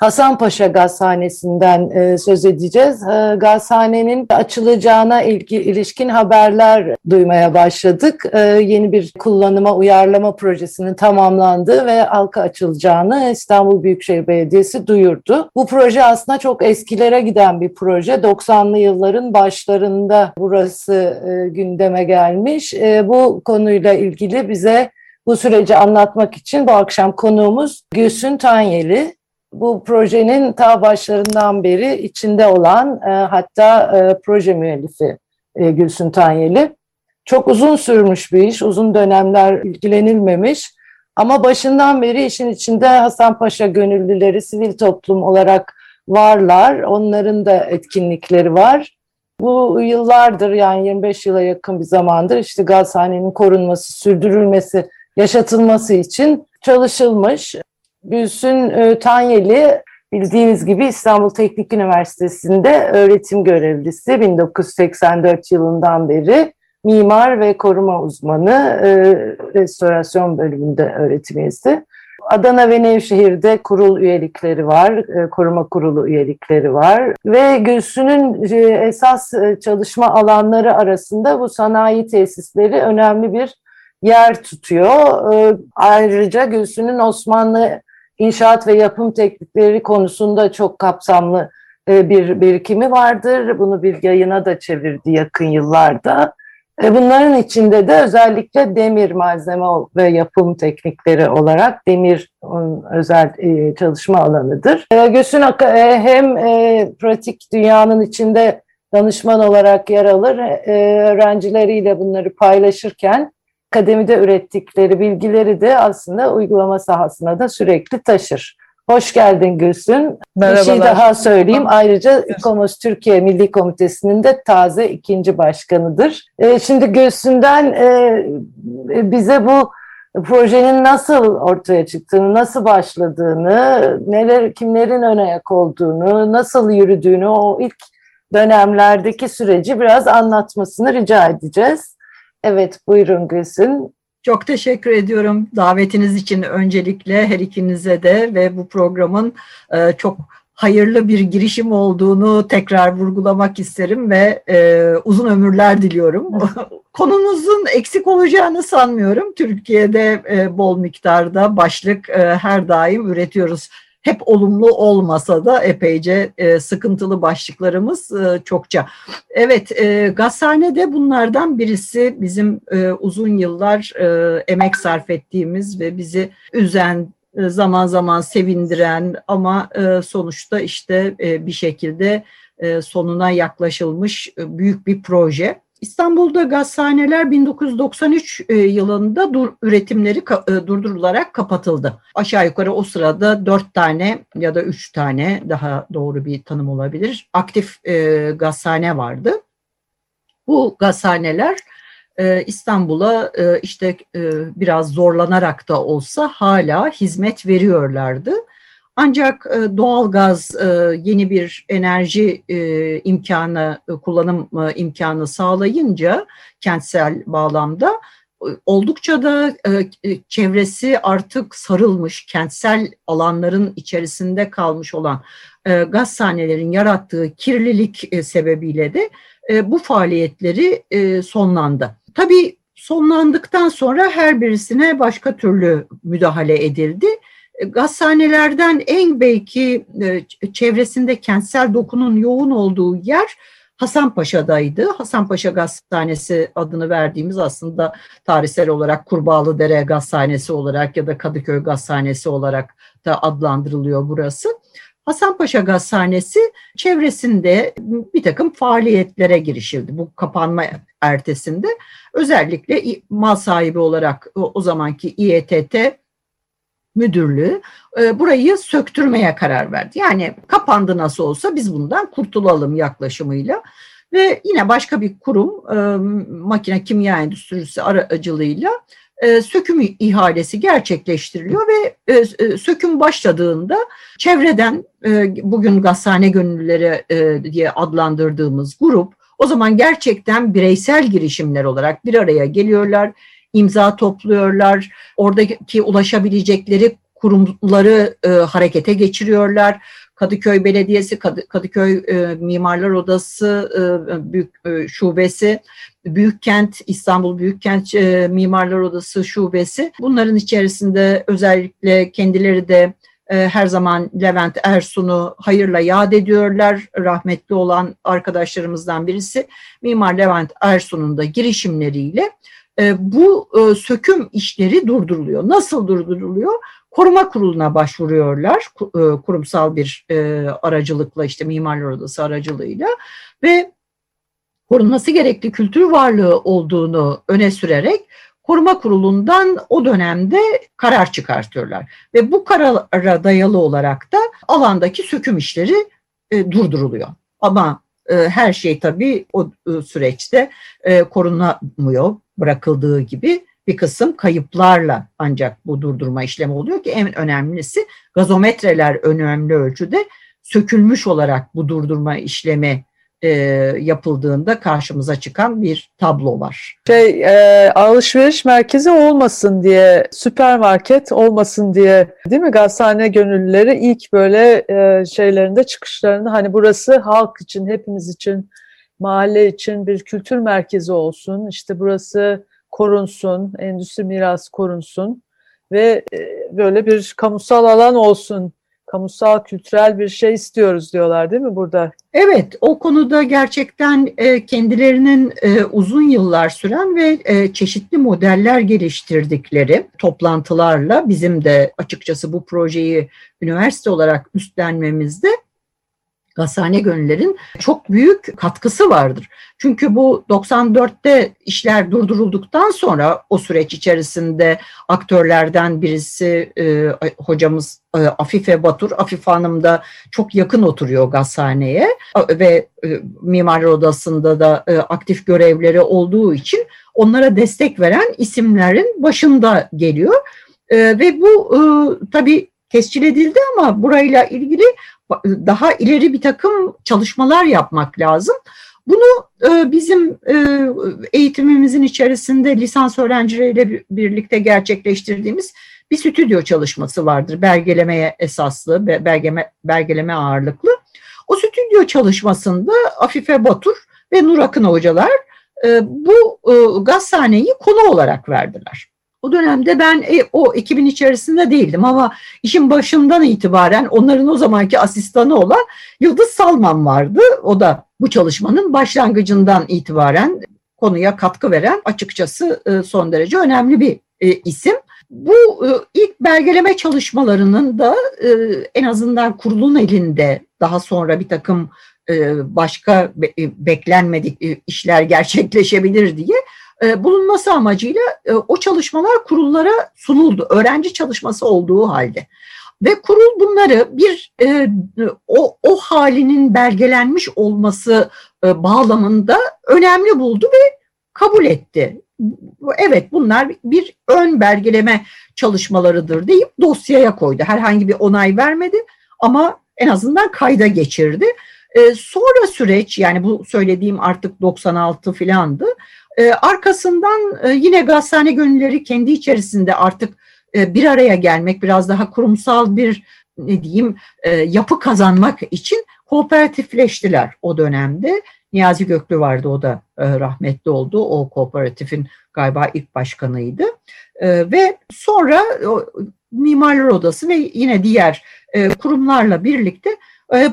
Hasanpaşa Gazhanesi'nden e, söz edeceğiz. E, gazhanenin açılacağına ilgi, ilişkin haberler duymaya başladık. E, yeni bir kullanıma uyarlama projesinin tamamlandığı ve halka açılacağını İstanbul Büyükşehir Belediyesi duyurdu. Bu proje aslında çok eskilere giden bir proje. 90'lı yılların başlarında burası e, gündeme gelmiş. E, bu konuyla ilgili bize bu süreci anlatmak için bu akşam konuğumuz Gülsün Tanyeli bu projenin ta başlarından beri içinde olan e, hatta e, proje müellifi e, Gülsün Tanyeli. Çok uzun sürmüş bir iş, uzun dönemler ilgilenilmemiş. Ama başından beri işin içinde Hasanpaşa gönüllüleri sivil toplum olarak varlar. Onların da etkinlikleri var. Bu yıllardır yani 25 yıla yakın bir zamandır işte gazhanenin korunması, sürdürülmesi, yaşatılması için çalışılmış. Gülsün e, Tanyeli bildiğiniz gibi İstanbul Teknik Üniversitesi'nde öğretim görevlisi 1984 yılından beri mimar ve koruma uzmanı e, restorasyon bölümünde öğretim üyesi. Adana ve Nevşehir'de kurul üyelikleri var, e, koruma kurulu üyelikleri var ve Gülsün'ün esas çalışma alanları arasında bu sanayi tesisleri önemli bir yer tutuyor. Ayrıca Gülsün'ün Osmanlı inşaat ve yapım teknikleri konusunda çok kapsamlı e, bir birikimi vardır. Bunu bir yayına da çevirdi yakın yıllarda. E, bunların içinde de özellikle demir malzeme ve yapım teknikleri olarak demir özel e, çalışma alanıdır. Gösün hem pratik dünyanın içinde danışman olarak yer alır, öğrencileriyle bunları paylaşırken akademide ürettikleri bilgileri de aslında uygulama sahasına da sürekli taşır. Hoş geldin Gülsün. Merhabalar. Bir şey daha söyleyeyim. Ayrıca İKOMOS Türkiye Milli Komitesi'nin de taze ikinci başkanıdır. Ee, şimdi Gülsün'den e, bize bu projenin nasıl ortaya çıktığını, nasıl başladığını, neler kimlerin ön ayak olduğunu, nasıl yürüdüğünü, o ilk dönemlerdeki süreci biraz anlatmasını rica edeceğiz. Evet, buyurun Gülsün. Çok teşekkür ediyorum davetiniz için öncelikle her ikinize de ve bu programın e, çok hayırlı bir girişim olduğunu tekrar vurgulamak isterim ve e, uzun ömürler diliyorum. Konumuzun eksik olacağını sanmıyorum. Türkiye'de e, bol miktarda başlık her daim üretiyoruz hep olumlu olmasa da epeyce e, sıkıntılı başlıklarımız e, çokça. Evet, e, Gazhane de bunlardan birisi bizim e, uzun yıllar e, emek sarf ettiğimiz ve bizi üzen, e, zaman zaman sevindiren ama e, sonuçta işte e, bir şekilde sonuna yaklaşılmış büyük bir proje. İstanbul'da gazhaneler 1993 e, yılında dur, üretimleri e, durdurularak kapatıldı. Aşağı yukarı o sırada dört tane ya da üç tane daha doğru bir tanım olabilir. Aktif e, gazhane vardı. Bu gazhaneler e, İstanbul'a e, işte e, biraz zorlanarak da olsa hala hizmet veriyorlardı. Ancak e, doğalgaz e, yeni bir enerji e, imkanı, kullanım imkanı sağlayınca kentsel bağlamda oldukça da çevresi artık sarılmış, kentsel alanların içerisinde kalmış olan gaz sahnelerin yarattığı kirlilik sebebiyle de bu faaliyetleri sonlandı. Tabii sonlandıktan sonra her birisine başka türlü müdahale edildi. E, gazhanelerden en belki e, çevresinde kentsel dokunun yoğun olduğu yer Hasanpaşa'daydı. Hasanpaşa Gazhanesi adını verdiğimiz aslında tarihsel olarak Kurbağalıdere Gazhanesi olarak ya da Kadıköy Gazhanesi olarak da adlandırılıyor burası. Hasanpaşa Gazhanesi çevresinde bir takım faaliyetlere girişildi bu kapanma ertesinde. Özellikle mal sahibi olarak o zamanki İETT Müdürlüğü e, burayı söktürmeye karar verdi. Yani kapandı nasıl olsa biz bundan kurtulalım yaklaşımıyla. Ve yine başka bir kurum e, makine kimya endüstrisi aracılığıyla e, söküm ihalesi gerçekleştiriliyor ve söküm başladığında çevreden bugün gazhane gönüllüleri diye adlandırdığımız grup o zaman gerçekten bireysel girişimler olarak bir araya geliyorlar, imza topluyorlar, oradaki ulaşabilecekleri kurumları e, harekete geçiriyorlar. Kadıköy Belediyesi, Kadıköy e, Mimarlar Odası e, büyük e, şubesi, Büyükkent İstanbul Büyükkent e, Mimarlar Odası şubesi. Bunların içerisinde özellikle kendileri de e, her zaman Levent Ersun'u hayırla yad ediyorlar. Rahmetli olan arkadaşlarımızdan birisi Mimar Levent Ersun'un da girişimleriyle bu e, söküm işleri durduruluyor. Nasıl durduruluyor? Koruma kuruluna başvuruyorlar e, kurumsal bir e, aracılıkla işte Mimarlar Odası aracılığıyla ve korunması gerekli kültür varlığı olduğunu öne sürerek koruma kurulundan o dönemde karar çıkartıyorlar. Ve bu karara dayalı olarak da alandaki söküm işleri e, durduruluyor. Ama e, her şey tabii o e, süreçte e, korunamıyor bırakıldığı gibi bir kısım kayıplarla ancak bu durdurma işlemi oluyor ki en önemlisi gazometreler önemli ölçüde sökülmüş olarak bu durdurma işlemi e, yapıldığında karşımıza çıkan bir tablo var. Şey e, alışveriş merkezi olmasın diye, süpermarket olmasın diye değil mi gazhane gönüllüleri ilk böyle e, şeylerinde çıkışlarında hani burası halk için, hepimiz için, mahalle için bir kültür merkezi olsun. İşte burası korunsun, endüstri mirası korunsun ve e, böyle bir kamusal alan olsun kamusal kültürel bir şey istiyoruz diyorlar değil mi burada? Evet o konuda gerçekten e, kendilerinin e, uzun yıllar süren ve çeşitli modeller geliştirdikleri toplantılarla bizim de açıkçası bu projeyi üniversite olarak üstlenmemizde gazhane gönüllerin çok büyük katkısı vardır. Çünkü bu 94'te işler durdurulduktan sonra o süreç içerisinde aktörlerden birisi e, hocamız e, Afife Batur. Afife Hanım da çok yakın oturuyor gazhaneye ve e, Mimarlar Odası'nda da e, aktif görevleri olduğu için onlara destek veren isimlerin başında geliyor. E, ve bu e, tabii tescil edildi ama burayla ilgili daha ileri bir takım çalışmalar yapmak lazım. Bunu e, bizim e, eğitimimizin içerisinde lisans öğrencileriyle birlikte gerçekleştirdiğimiz bir stüdyo çalışması vardır. Belgelemeye esaslı, belgeme, belgeleme ağırlıklı. O stüdyo çalışmasında Afife Batur ve Nur Akın hocalar e, bu gazhaneyi konu olarak verdiler. O dönemde ben e, o ekibin içerisinde değildim ama işin başından itibaren onların o zamanki asistanı olan Yıldız Salman vardı. O da bu çalışmanın başlangıcından itibaren konuya katkı veren açıkçası e, son derece önemli bir e, isim. Bu e, ilk belgeleme çalışmalarının da e, en azından kurulun elinde daha sonra bir takım e, başka e, beklenmedik e, işler gerçekleşebilir diye bulunması amacıyla e, o çalışmalar kurullara sunuldu. Öğrenci çalışması olduğu halde. Ve kurul bunları bir e, o, o halinin belgelenmiş olması e, bağlamında önemli buldu ve kabul etti. Evet bunlar bir ön belgeleme çalışmalarıdır deyip dosyaya koydu. Herhangi bir onay vermedi ama en azından kayda geçirdi. E, sonra süreç yani bu söylediğim artık 96 filandı. E, arkasından e, yine gazhane gönülleri kendi içerisinde artık e, bir araya gelmek, biraz daha kurumsal bir ne diyeyim e, yapı kazanmak için kooperatifleştiler o dönemde. Niyazi Göklü vardı o da rahmetli oldu. O kooperatifin galiba ilk başkanıydı. Ve sonra o, Mimarlar Odası ve yine diğer kurumlarla birlikte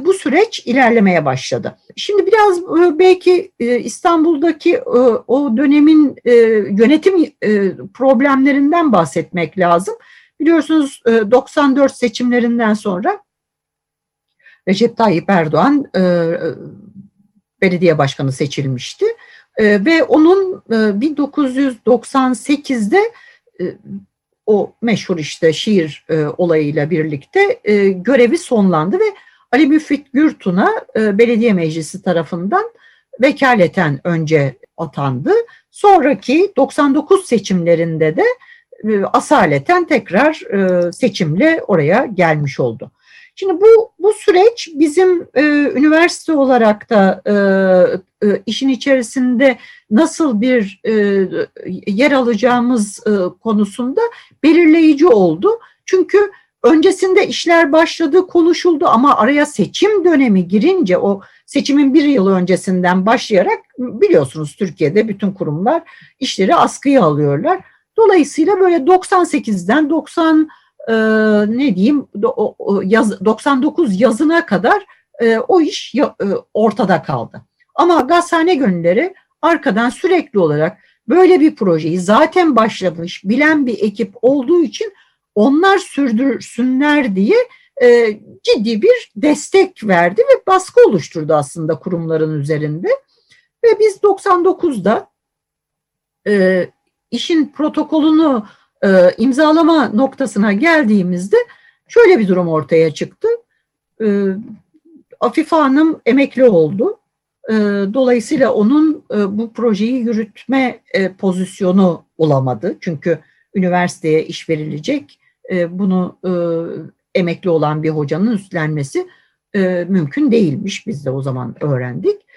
bu süreç ilerlemeye başladı. Şimdi biraz e, belki e, İstanbul'daki o dönemin yönetim problemlerinden bahsetmek lazım. Biliyorsunuz 94 seçimlerinden sonra Recep Tayyip Erdoğan belediye başkanı seçilmişti ve onun 1998'de o meşhur işte şiir e, olayıyla birlikte e, görevi sonlandı ve Ali Müfit Gürtun'a e, belediye meclisi tarafından vekaleten önce atandı. Sonraki 99 seçimlerinde de e, asaleten tekrar e, seçimle oraya gelmiş oldu. Şimdi bu bu süreç bizim e, üniversite olarak da e, e, işin içerisinde nasıl bir e, yer alacağımız e, konusunda belirleyici oldu. Çünkü öncesinde işler başladı, konuşuldu ama araya seçim dönemi girince o seçimin bir yıl öncesinden başlayarak biliyorsunuz Türkiye'de bütün kurumlar işleri askıya alıyorlar. Dolayısıyla böyle 98'den 90 e, ne diyeyim o, o, yaz, 99 yazına kadar e, o iş ya, e, ortada kaldı. Ama gazhane gönülleri arkadan sürekli olarak böyle bir projeyi zaten başlamış bilen bir ekip olduğu için onlar sürdürsünler diye e, ciddi bir destek verdi ve baskı oluşturdu aslında kurumların üzerinde. Ve biz 99'da e, işin protokolünü e, imzalama noktasına geldiğimizde şöyle bir durum ortaya çıktı. E, Afife Hanım emekli oldu. E, dolayısıyla onun e, bu projeyi yürütme e, pozisyonu olamadı. Çünkü üniversiteye iş verilecek. E, bunu e, emekli olan bir hocanın üstlenmesi e, mümkün değilmiş. Biz de o zaman öğrendik.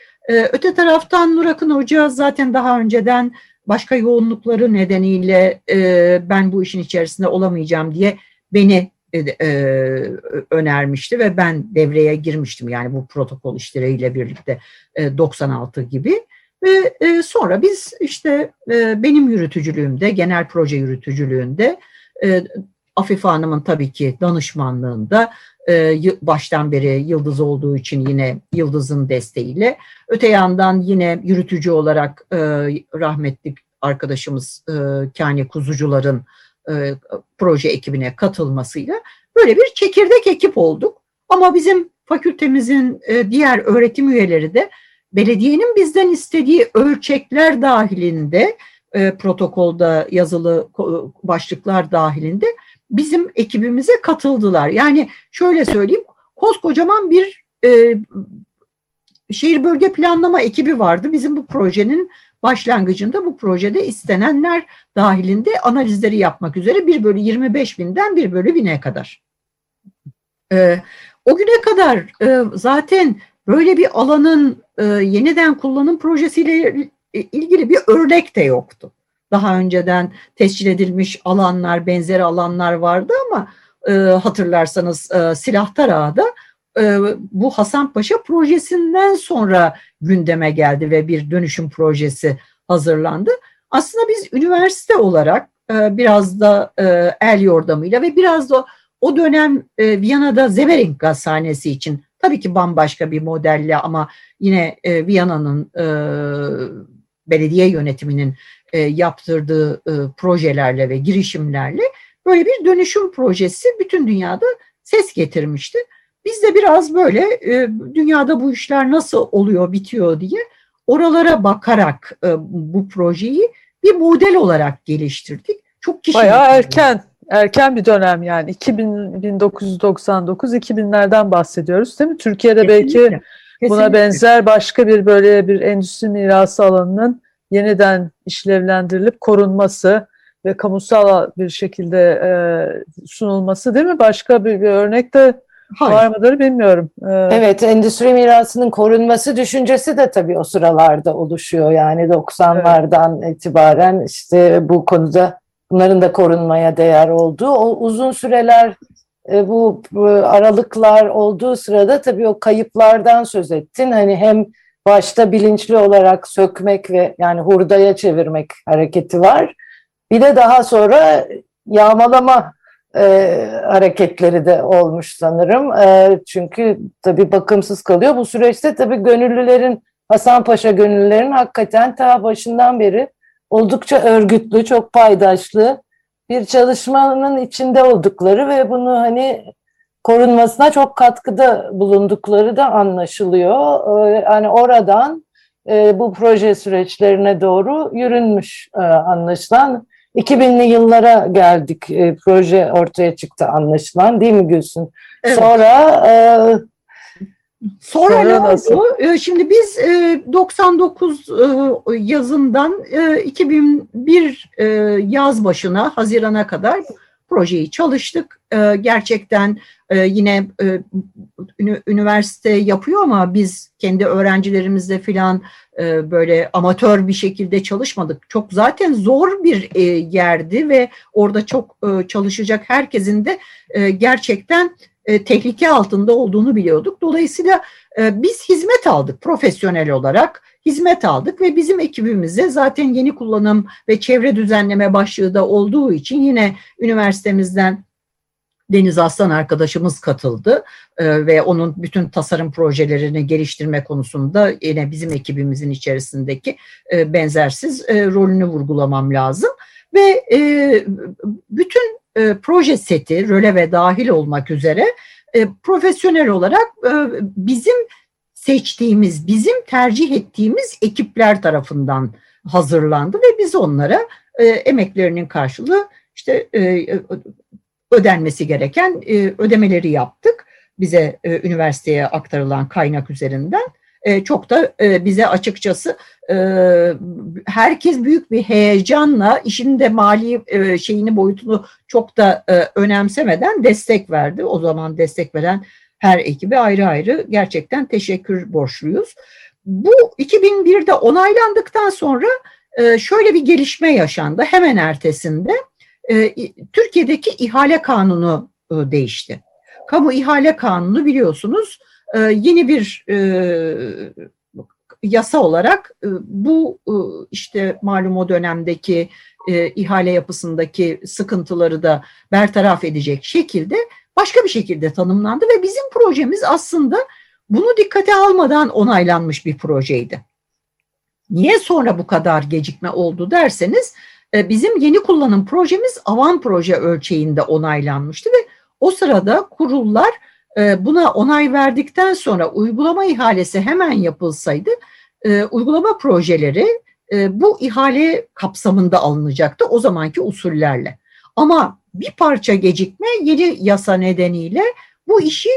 Öte taraftan Nur Akın Hoca zaten daha önceden başka yoğunlukları nedeniyle ben bu işin içerisinde olamayacağım diye beni önermişti ve ben devreye girmiştim yani bu protokol işleriyle birlikte e, 96 gibi ve sonra biz işte benim yürütücülüğümde genel proje yürütücülüğünde Afife Hanım'ın tabii ki danışmanlığında e, baştan beri Yıldız olduğu için yine Yıldız'ın desteğiyle. Öte yandan yine yürütücü olarak e, rahmetli arkadaşımız e, Kani Kuzucular'ın proje ekibine katılmasıyla böyle bir çekirdek ekip olduk. Ama bizim fakültemizin diğer öğretim üyeleri de belediyenin bizden istediği ölçekler dahilinde protokolda yazılı başlıklar dahilinde bizim ekibimize katıldılar. Yani şöyle söyleyeyim, koskocaman bir e, şehir bölge planlama ekibi vardı. Bizim bu projenin başlangıcında bu projede istenenler dahilinde analizleri yapmak üzere 1 bölü 25 binden 1 bölü 1000'e kadar. E, o güne kadar e, zaten böyle bir alanın e, yeniden kullanım projesiyle ilgili bir örnek de yoktu daha önceden tescil edilmiş alanlar, benzeri alanlar vardı ama e, hatırlarsanız e, Silah Tarağı'da e, bu Hasanpaşa projesinden sonra gündeme geldi ve bir dönüşüm projesi hazırlandı. Aslında biz üniversite olarak e, biraz da e, el yordamıyla ve biraz da o dönem e, Viyana'da Zevering Gazhanesi için tabii ki bambaşka bir modelle ama yine e, Viyana'nın e, belediye yönetiminin e, yaptırdığı e, projelerle ve girişimlerle böyle bir dönüşüm projesi bütün dünyada ses getirmişti. Biz de biraz böyle e, dünyada bu işler nasıl oluyor, bitiyor diye oralara bakarak e, bu projeyi bir model olarak geliştirdik. Çok kişi Bayağı erken, erken bir dönem yani 2000, 1999 2000'lerden bahsediyoruz değil mi? Türkiye'de Kesinlikle. belki buna Kesinlikle. benzer başka bir böyle bir endüstri mirası alanının yeniden işlevlendirilip korunması ve kamusal bir şekilde e, sunulması değil mi? Başka bir, bir örnek de Hayır. var mıdır bilmiyorum. Ee, evet, endüstri mirasının korunması düşüncesi de tabii o sıralarda oluşuyor. Yani 90'lardan evet. itibaren işte bu konuda bunların da korunmaya değer olduğu. O uzun süreler e, bu aralıklar olduğu sırada tabii o kayıplardan söz ettin. Hani hem başta bilinçli olarak sökmek ve yani hurdaya çevirmek hareketi var. Bir de daha sonra yağmalama e, hareketleri de olmuş sanırım. E, çünkü tabii bakımsız kalıyor. Bu süreçte tabii gönüllülerin, Hasanpaşa gönüllülerin hakikaten ta başından beri oldukça örgütlü, çok paydaşlı bir çalışmanın içinde oldukları ve bunu hani korunmasına çok katkıda bulundukları da anlaşılıyor. Ee, yani oradan e, bu proje süreçlerine doğru yürünmüş e, anlaşılan. 2000'li yıllara geldik. E, proje ortaya çıktı anlaşılan değil mi Gülsün? Evet. Sonra Sonra, Sonra ne nasıl? oldu? Şimdi biz e, 99 e, yazından e, 2001 e, yaz başına, Haziran'a kadar projeyi çalıştık. E, Gerçekten e, yine e, üniversite yapıyor ama biz kendi öğrencilerimizle filan e, böyle amatör bir şekilde çalışmadık. Çok zaten zor bir e, yerdi ve orada çok e, çalışacak herkesin de e, gerçekten e, tehlike altında olduğunu biliyorduk. Dolayısıyla e, biz hizmet aldık profesyonel olarak hizmet aldık ve bizim ekibimize zaten yeni kullanım ve çevre düzenleme başlığı da olduğu için yine üniversitemizden Deniz Aslan arkadaşımız katıldı e, ve onun bütün tasarım projelerini geliştirme konusunda yine bizim ekibimizin içerisindeki e, benzersiz e, rolünü vurgulamam lazım. Ve e, bütün e, proje seti röle ve dahil olmak üzere e, profesyonel olarak e, bizim seçtiğimiz, bizim tercih ettiğimiz ekipler tarafından hazırlandı ve biz onlara e, emeklerinin karşılığı işte e, ödenmesi gereken e, ödemeleri yaptık. Bize e, üniversiteye aktarılan kaynak üzerinden. E, çok da e, bize açıkçası e, herkes büyük bir heyecanla işin de mali e, şeyini boyutunu çok da e, önemsemeden destek verdi. O zaman destek veren her ekibe ayrı ayrı gerçekten teşekkür borçluyuz. Bu 2001'de onaylandıktan sonra e, şöyle bir gelişme yaşandı. Hemen ertesinde e, Türkiye'deki ihale kanunu e, değişti. Kamu ihale kanunu biliyorsunuz yeni bir yasa olarak bu işte malum o dönemdeki ihale yapısındaki sıkıntıları da bertaraf edecek şekilde başka bir şekilde tanımlandı ve bizim projemiz aslında bunu dikkate almadan onaylanmış bir projeydi. Niye sonra bu kadar gecikme oldu derseniz e, bizim yeni kullanım projemiz avan proje ölçeğinde onaylanmıştı ve o sırada kurullar e, buna onay verdikten sonra uygulama ihalesi hemen yapılsaydı e, uygulama projeleri bu ihale kapsamında alınacaktı o zamanki usullerle. Ama bir parça gecikme yeni yasa nedeniyle bu işi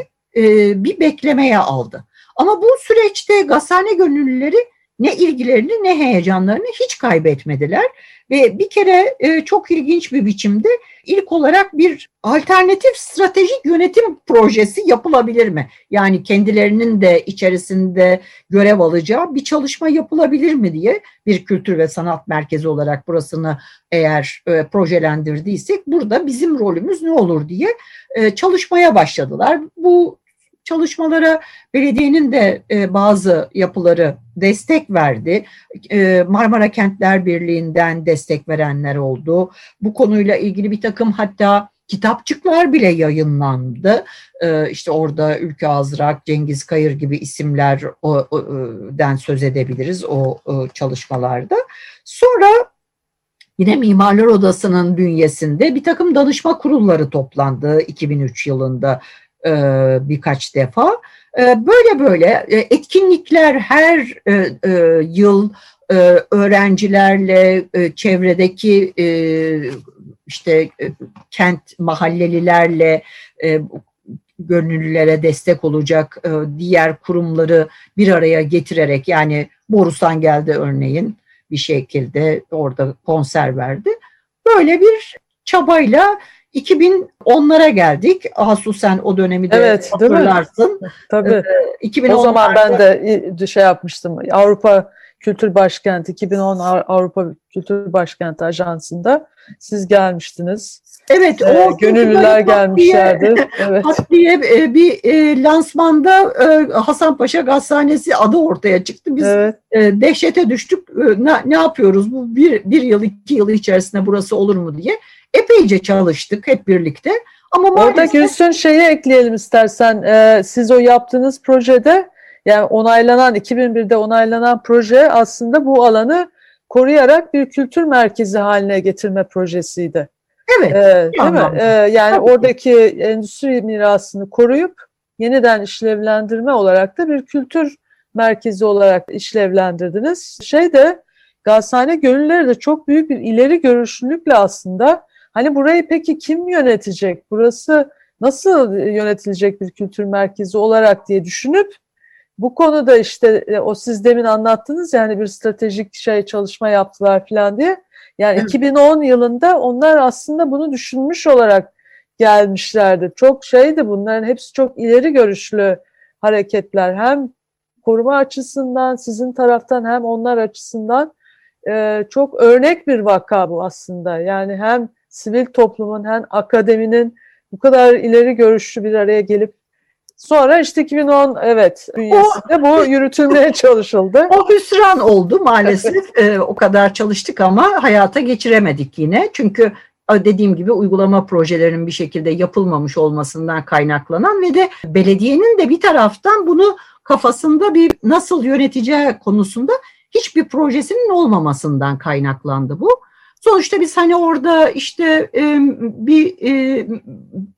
bir beklemeye aldı. Ama bu süreçte gazhane gönüllüleri ne ilgilerini ne heyecanlarını hiç kaybetmediler. Ve bir kere e, çok ilginç bir biçimde ilk olarak bir alternatif stratejik yönetim projesi yapılabilir mi? Yani kendilerinin de içerisinde görev alacağı bir çalışma yapılabilir mi diye bir kültür ve sanat merkezi olarak burasını eğer e, projelendirdiysek burada bizim rolümüz ne olur diye e, çalışmaya başladılar. Bu çalışmalara belediyenin de e, bazı yapıları destek verdi. E, Marmara Kentler Birliği'nden destek verenler oldu. Bu konuyla ilgili bir takım hatta kitapçıklar bile yayınlandı. E, işte orada Ülke Azrak, Cengiz Kayır gibi isimlerden söz edebiliriz o çalışmalarda. Sonra Yine Mimarlar Odası'nın bünyesinde bir takım danışma kurulları toplandı 2003 yılında e, birkaç defa. E, böyle böyle e, etkinlikler her yıl öğrencilerle çevredeki işte kent mahallelilerle gönüllülere destek olacak diğer kurumları bir araya getirerek yani Borusan geldi örneğin bir şekilde orada konser verdi. Böyle bir çabayla 2010'lara geldik. Asu sen o dönemi de evet, hatırlarsın. Tabii. Ee, o zaman ben de şey yapmıştım. Avrupa Kültür Başkenti 2010 Avrupa Kültür Başkenti Ajansı'nda siz gelmiştiniz. Evet, o ee, gönüllüler gelmişlerdi. Evet. diye e, bir e, lansmanda e, Hasanpaşa Gazhanesi adı ortaya çıktı. Biz evet. e, dehşete düştük. E, ne, ne yapıyoruz? Bu bir, bir yıl, iki yıl içerisinde burası olur mu diye epeyce çalıştık hep birlikte. Ama Orada maalesef... Gülsün şeyi ekleyelim istersen. Ee, siz o yaptığınız projede yani onaylanan 2001'de onaylanan proje aslında bu alanı koruyarak bir kültür merkezi haline getirme projesiydi. Evet. Ee, değil mi? Ee, yani Tabii. oradaki endüstri mirasını koruyup yeniden işlevlendirme olarak da bir kültür merkezi olarak işlevlendirdiniz. Şey de Gazhane gönülleri de çok büyük bir ileri görüşlülükle aslında hani burayı peki kim yönetecek? Burası nasıl yönetilecek bir kültür merkezi olarak diye düşünüp bu konuda işte e, o siz demin anlattınız yani bir stratejik şey çalışma yaptılar falan diye. Yani evet. 2010 yılında onlar aslında bunu düşünmüş olarak gelmişlerdi. Çok şeydi bunların hepsi çok ileri görüşlü hareketler. Hem koruma açısından sizin taraftan hem onlar açısından e, çok örnek bir vaka bu aslında. Yani hem sivil toplumun hem akademinin bu kadar ileri görüşlü bir araya gelip Sonra işte 2010 evet bünyesinde bu yürütülmeye çalışıldı. O hüsran oldu maalesef. ee, o kadar çalıştık ama hayata geçiremedik yine. Çünkü dediğim gibi uygulama projelerinin bir şekilde yapılmamış olmasından kaynaklanan ve de belediyenin de bir taraftan bunu kafasında bir nasıl yöneteceği konusunda hiçbir projesinin olmamasından kaynaklandı bu. Sonuçta biz hani orada işte bir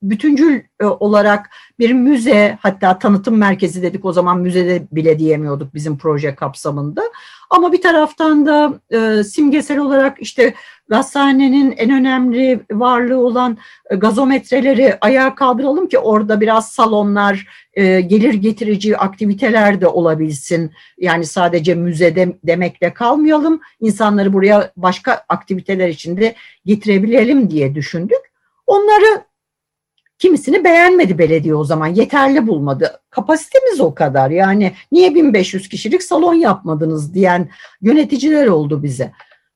bütüncül e, olarak bir müze hatta tanıtım merkezi dedik o zaman müzede bile diyemiyorduk bizim proje kapsamında. Ama bir taraftan da e, simgesel olarak işte gazhanenin en önemli varlığı olan e, gazometreleri ayağa kaldıralım ki orada biraz salonlar, e, gelir getirici aktiviteler de olabilsin. Yani sadece müzede demekle kalmayalım. İnsanları buraya başka aktiviteler için de getirebilelim diye düşündük. Onları Kimisini beğenmedi belediye o zaman. Yeterli bulmadı. Kapasitemiz o kadar. Yani niye 1500 kişilik salon yapmadınız diyen yöneticiler oldu bize.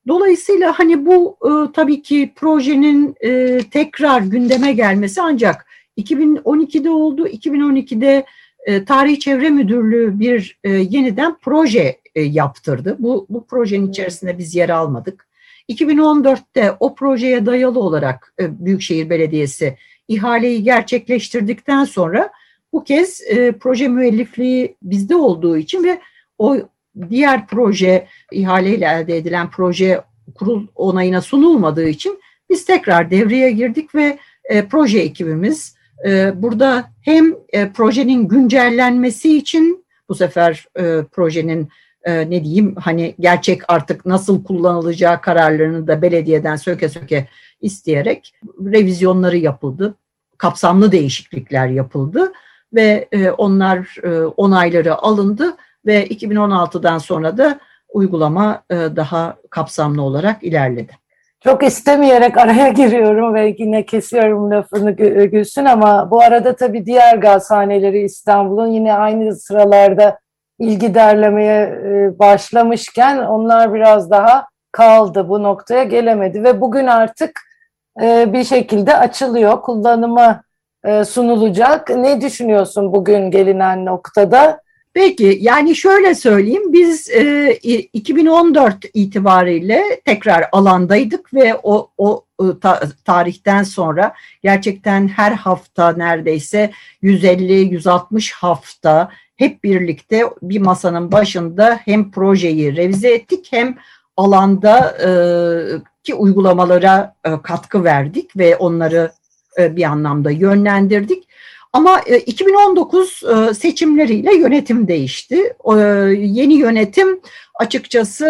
Dolayısıyla hani bu e, tabii ki projenin e, tekrar gündeme gelmesi ancak 2012'de oldu. 2012'de e, Tarihi Çevre Müdürlüğü bir e, yeniden proje e, yaptırdı. Bu, bu projenin içerisinde biz yer almadık. 2014'te o projeye dayalı olarak e, Büyükşehir Belediyesi ihaleyi gerçekleştirdikten sonra bu kez e, proje müellifliği bizde olduğu için ve o diğer proje ihaleyle elde edilen proje kurul onayına sunulmadığı için biz tekrar devreye girdik ve e, proje ekibimiz e, burada hem e, projenin güncellenmesi için bu sefer e, projenin e, ne diyeyim hani gerçek artık nasıl kullanılacağı kararlarını da belediyeden söke söke isteyerek revizyonları yapıldı. Kapsamlı değişiklikler yapıldı ve e, onlar e, onayları alındı ve 2016'dan sonra da uygulama e, daha kapsamlı olarak ilerledi. Çok istemeyerek araya giriyorum ve yine kesiyorum lafını Gülsün ama bu arada tabii diğer gazhaneleri İstanbul'un yine aynı sıralarda ilgi derlemeye e, başlamışken onlar biraz daha kaldı bu noktaya gelemedi ve bugün artık e, bir şekilde açılıyor kullanıma e, sunulacak. Ne düşünüyorsun bugün gelinen noktada? Peki yani şöyle söyleyeyim biz e, 2014 itibariyle tekrar alandaydık ve o, o ta, tarihten sonra gerçekten her hafta neredeyse 150-160 hafta hep birlikte bir masanın başında hem projeyi revize ettik hem alanda e, ki uygulamalara e, katkı verdik ve onları e, bir anlamda yönlendirdik. Ama 2019 e, e, seçimleriyle yönetim değişti. Yeni yönetim açıkçası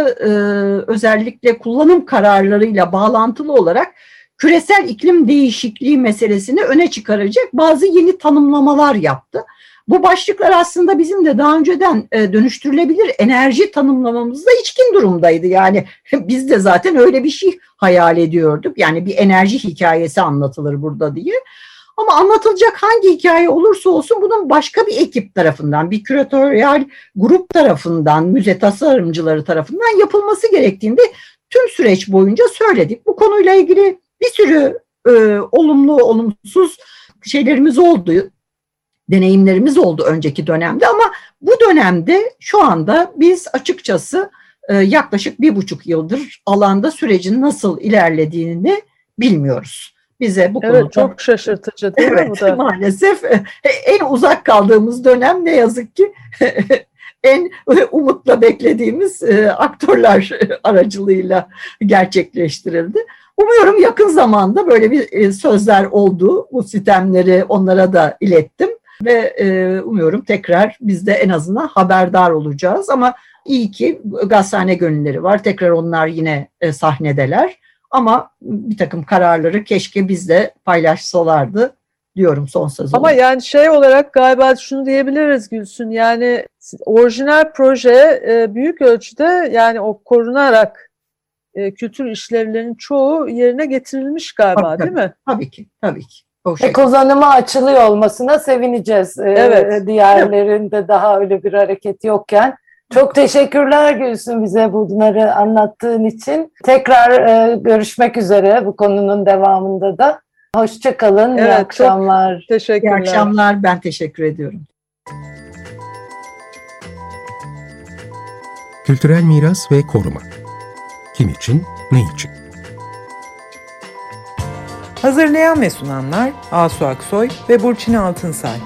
özellikle kullanım kararlarıyla bağlantılı olarak küresel iklim değişikliği meselesini öne çıkaracak bazı yeni tanımlamalar yaptı. Bu başlıklar aslında bizim de daha önceden dönüştürülebilir enerji tanımlamamızda içkin durumdaydı. Yani biz de zaten öyle bir şey hayal ediyorduk. Yani bir enerji hikayesi anlatılır burada diye. Ama anlatılacak hangi hikaye olursa olsun bunun başka bir ekip tarafından, bir küratöryal grup tarafından, müze tasarımcıları tarafından yapılması gerektiğinde tüm süreç boyunca söyledik. Bu konuyla ilgili bir sürü e, olumlu, olumsuz şeylerimiz oldu, deneyimlerimiz oldu önceki dönemde ama bu dönemde şu anda biz açıkçası e, yaklaşık bir buçuk yıldır alanda sürecin nasıl ilerlediğini bilmiyoruz bize bu evet, konuda. çok şaşırtıcı değil evet, mi bu da? Maalesef e, en uzak kaldığımız dönem ne yazık ki en umutla beklediğimiz e, aktörler aracılığıyla gerçekleştirildi. Umuyorum yakın zamanda böyle bir e, sözler oldu. Bu sistemleri onlara da ilettim ve umuyorum tekrar biz de en azından haberdar olacağız. Ama iyi ki gazhane gönülleri var. Tekrar onlar yine e, sahnedeler. Ama bir takım kararları keşke biz de paylaşsalardı diyorum son sözüm. Ama yani şey olarak galiba şunu diyebiliriz Gülsün yani orijinal proje e, büyük ölçüde yani o korunarak e, kültür işlevlerinin çoğu yerine getirilmiş galiba Tabii, değil mi? Tabii ki, tabii ki. O E, şekilde. kozanıma açılıyor olmasına sevineceğiz. E, Evet. Diğerlerinde daha öyle bir hareket yokken. Çok teşekkürler Gülsün bize bunları anlattığın için. Tekrar e, görüşmek üzere bu konunun devamında da. Hoşçakalın, iyi Evet, çok- akşamlar. İyi Teşekkürler. akşamlar. Ben teşekkür ediyorum. Kültürel miras ve koruma. Kim için, ne için? Hazırlayan ve sunanlar Asu Aksoy ve Burçin Altınsay.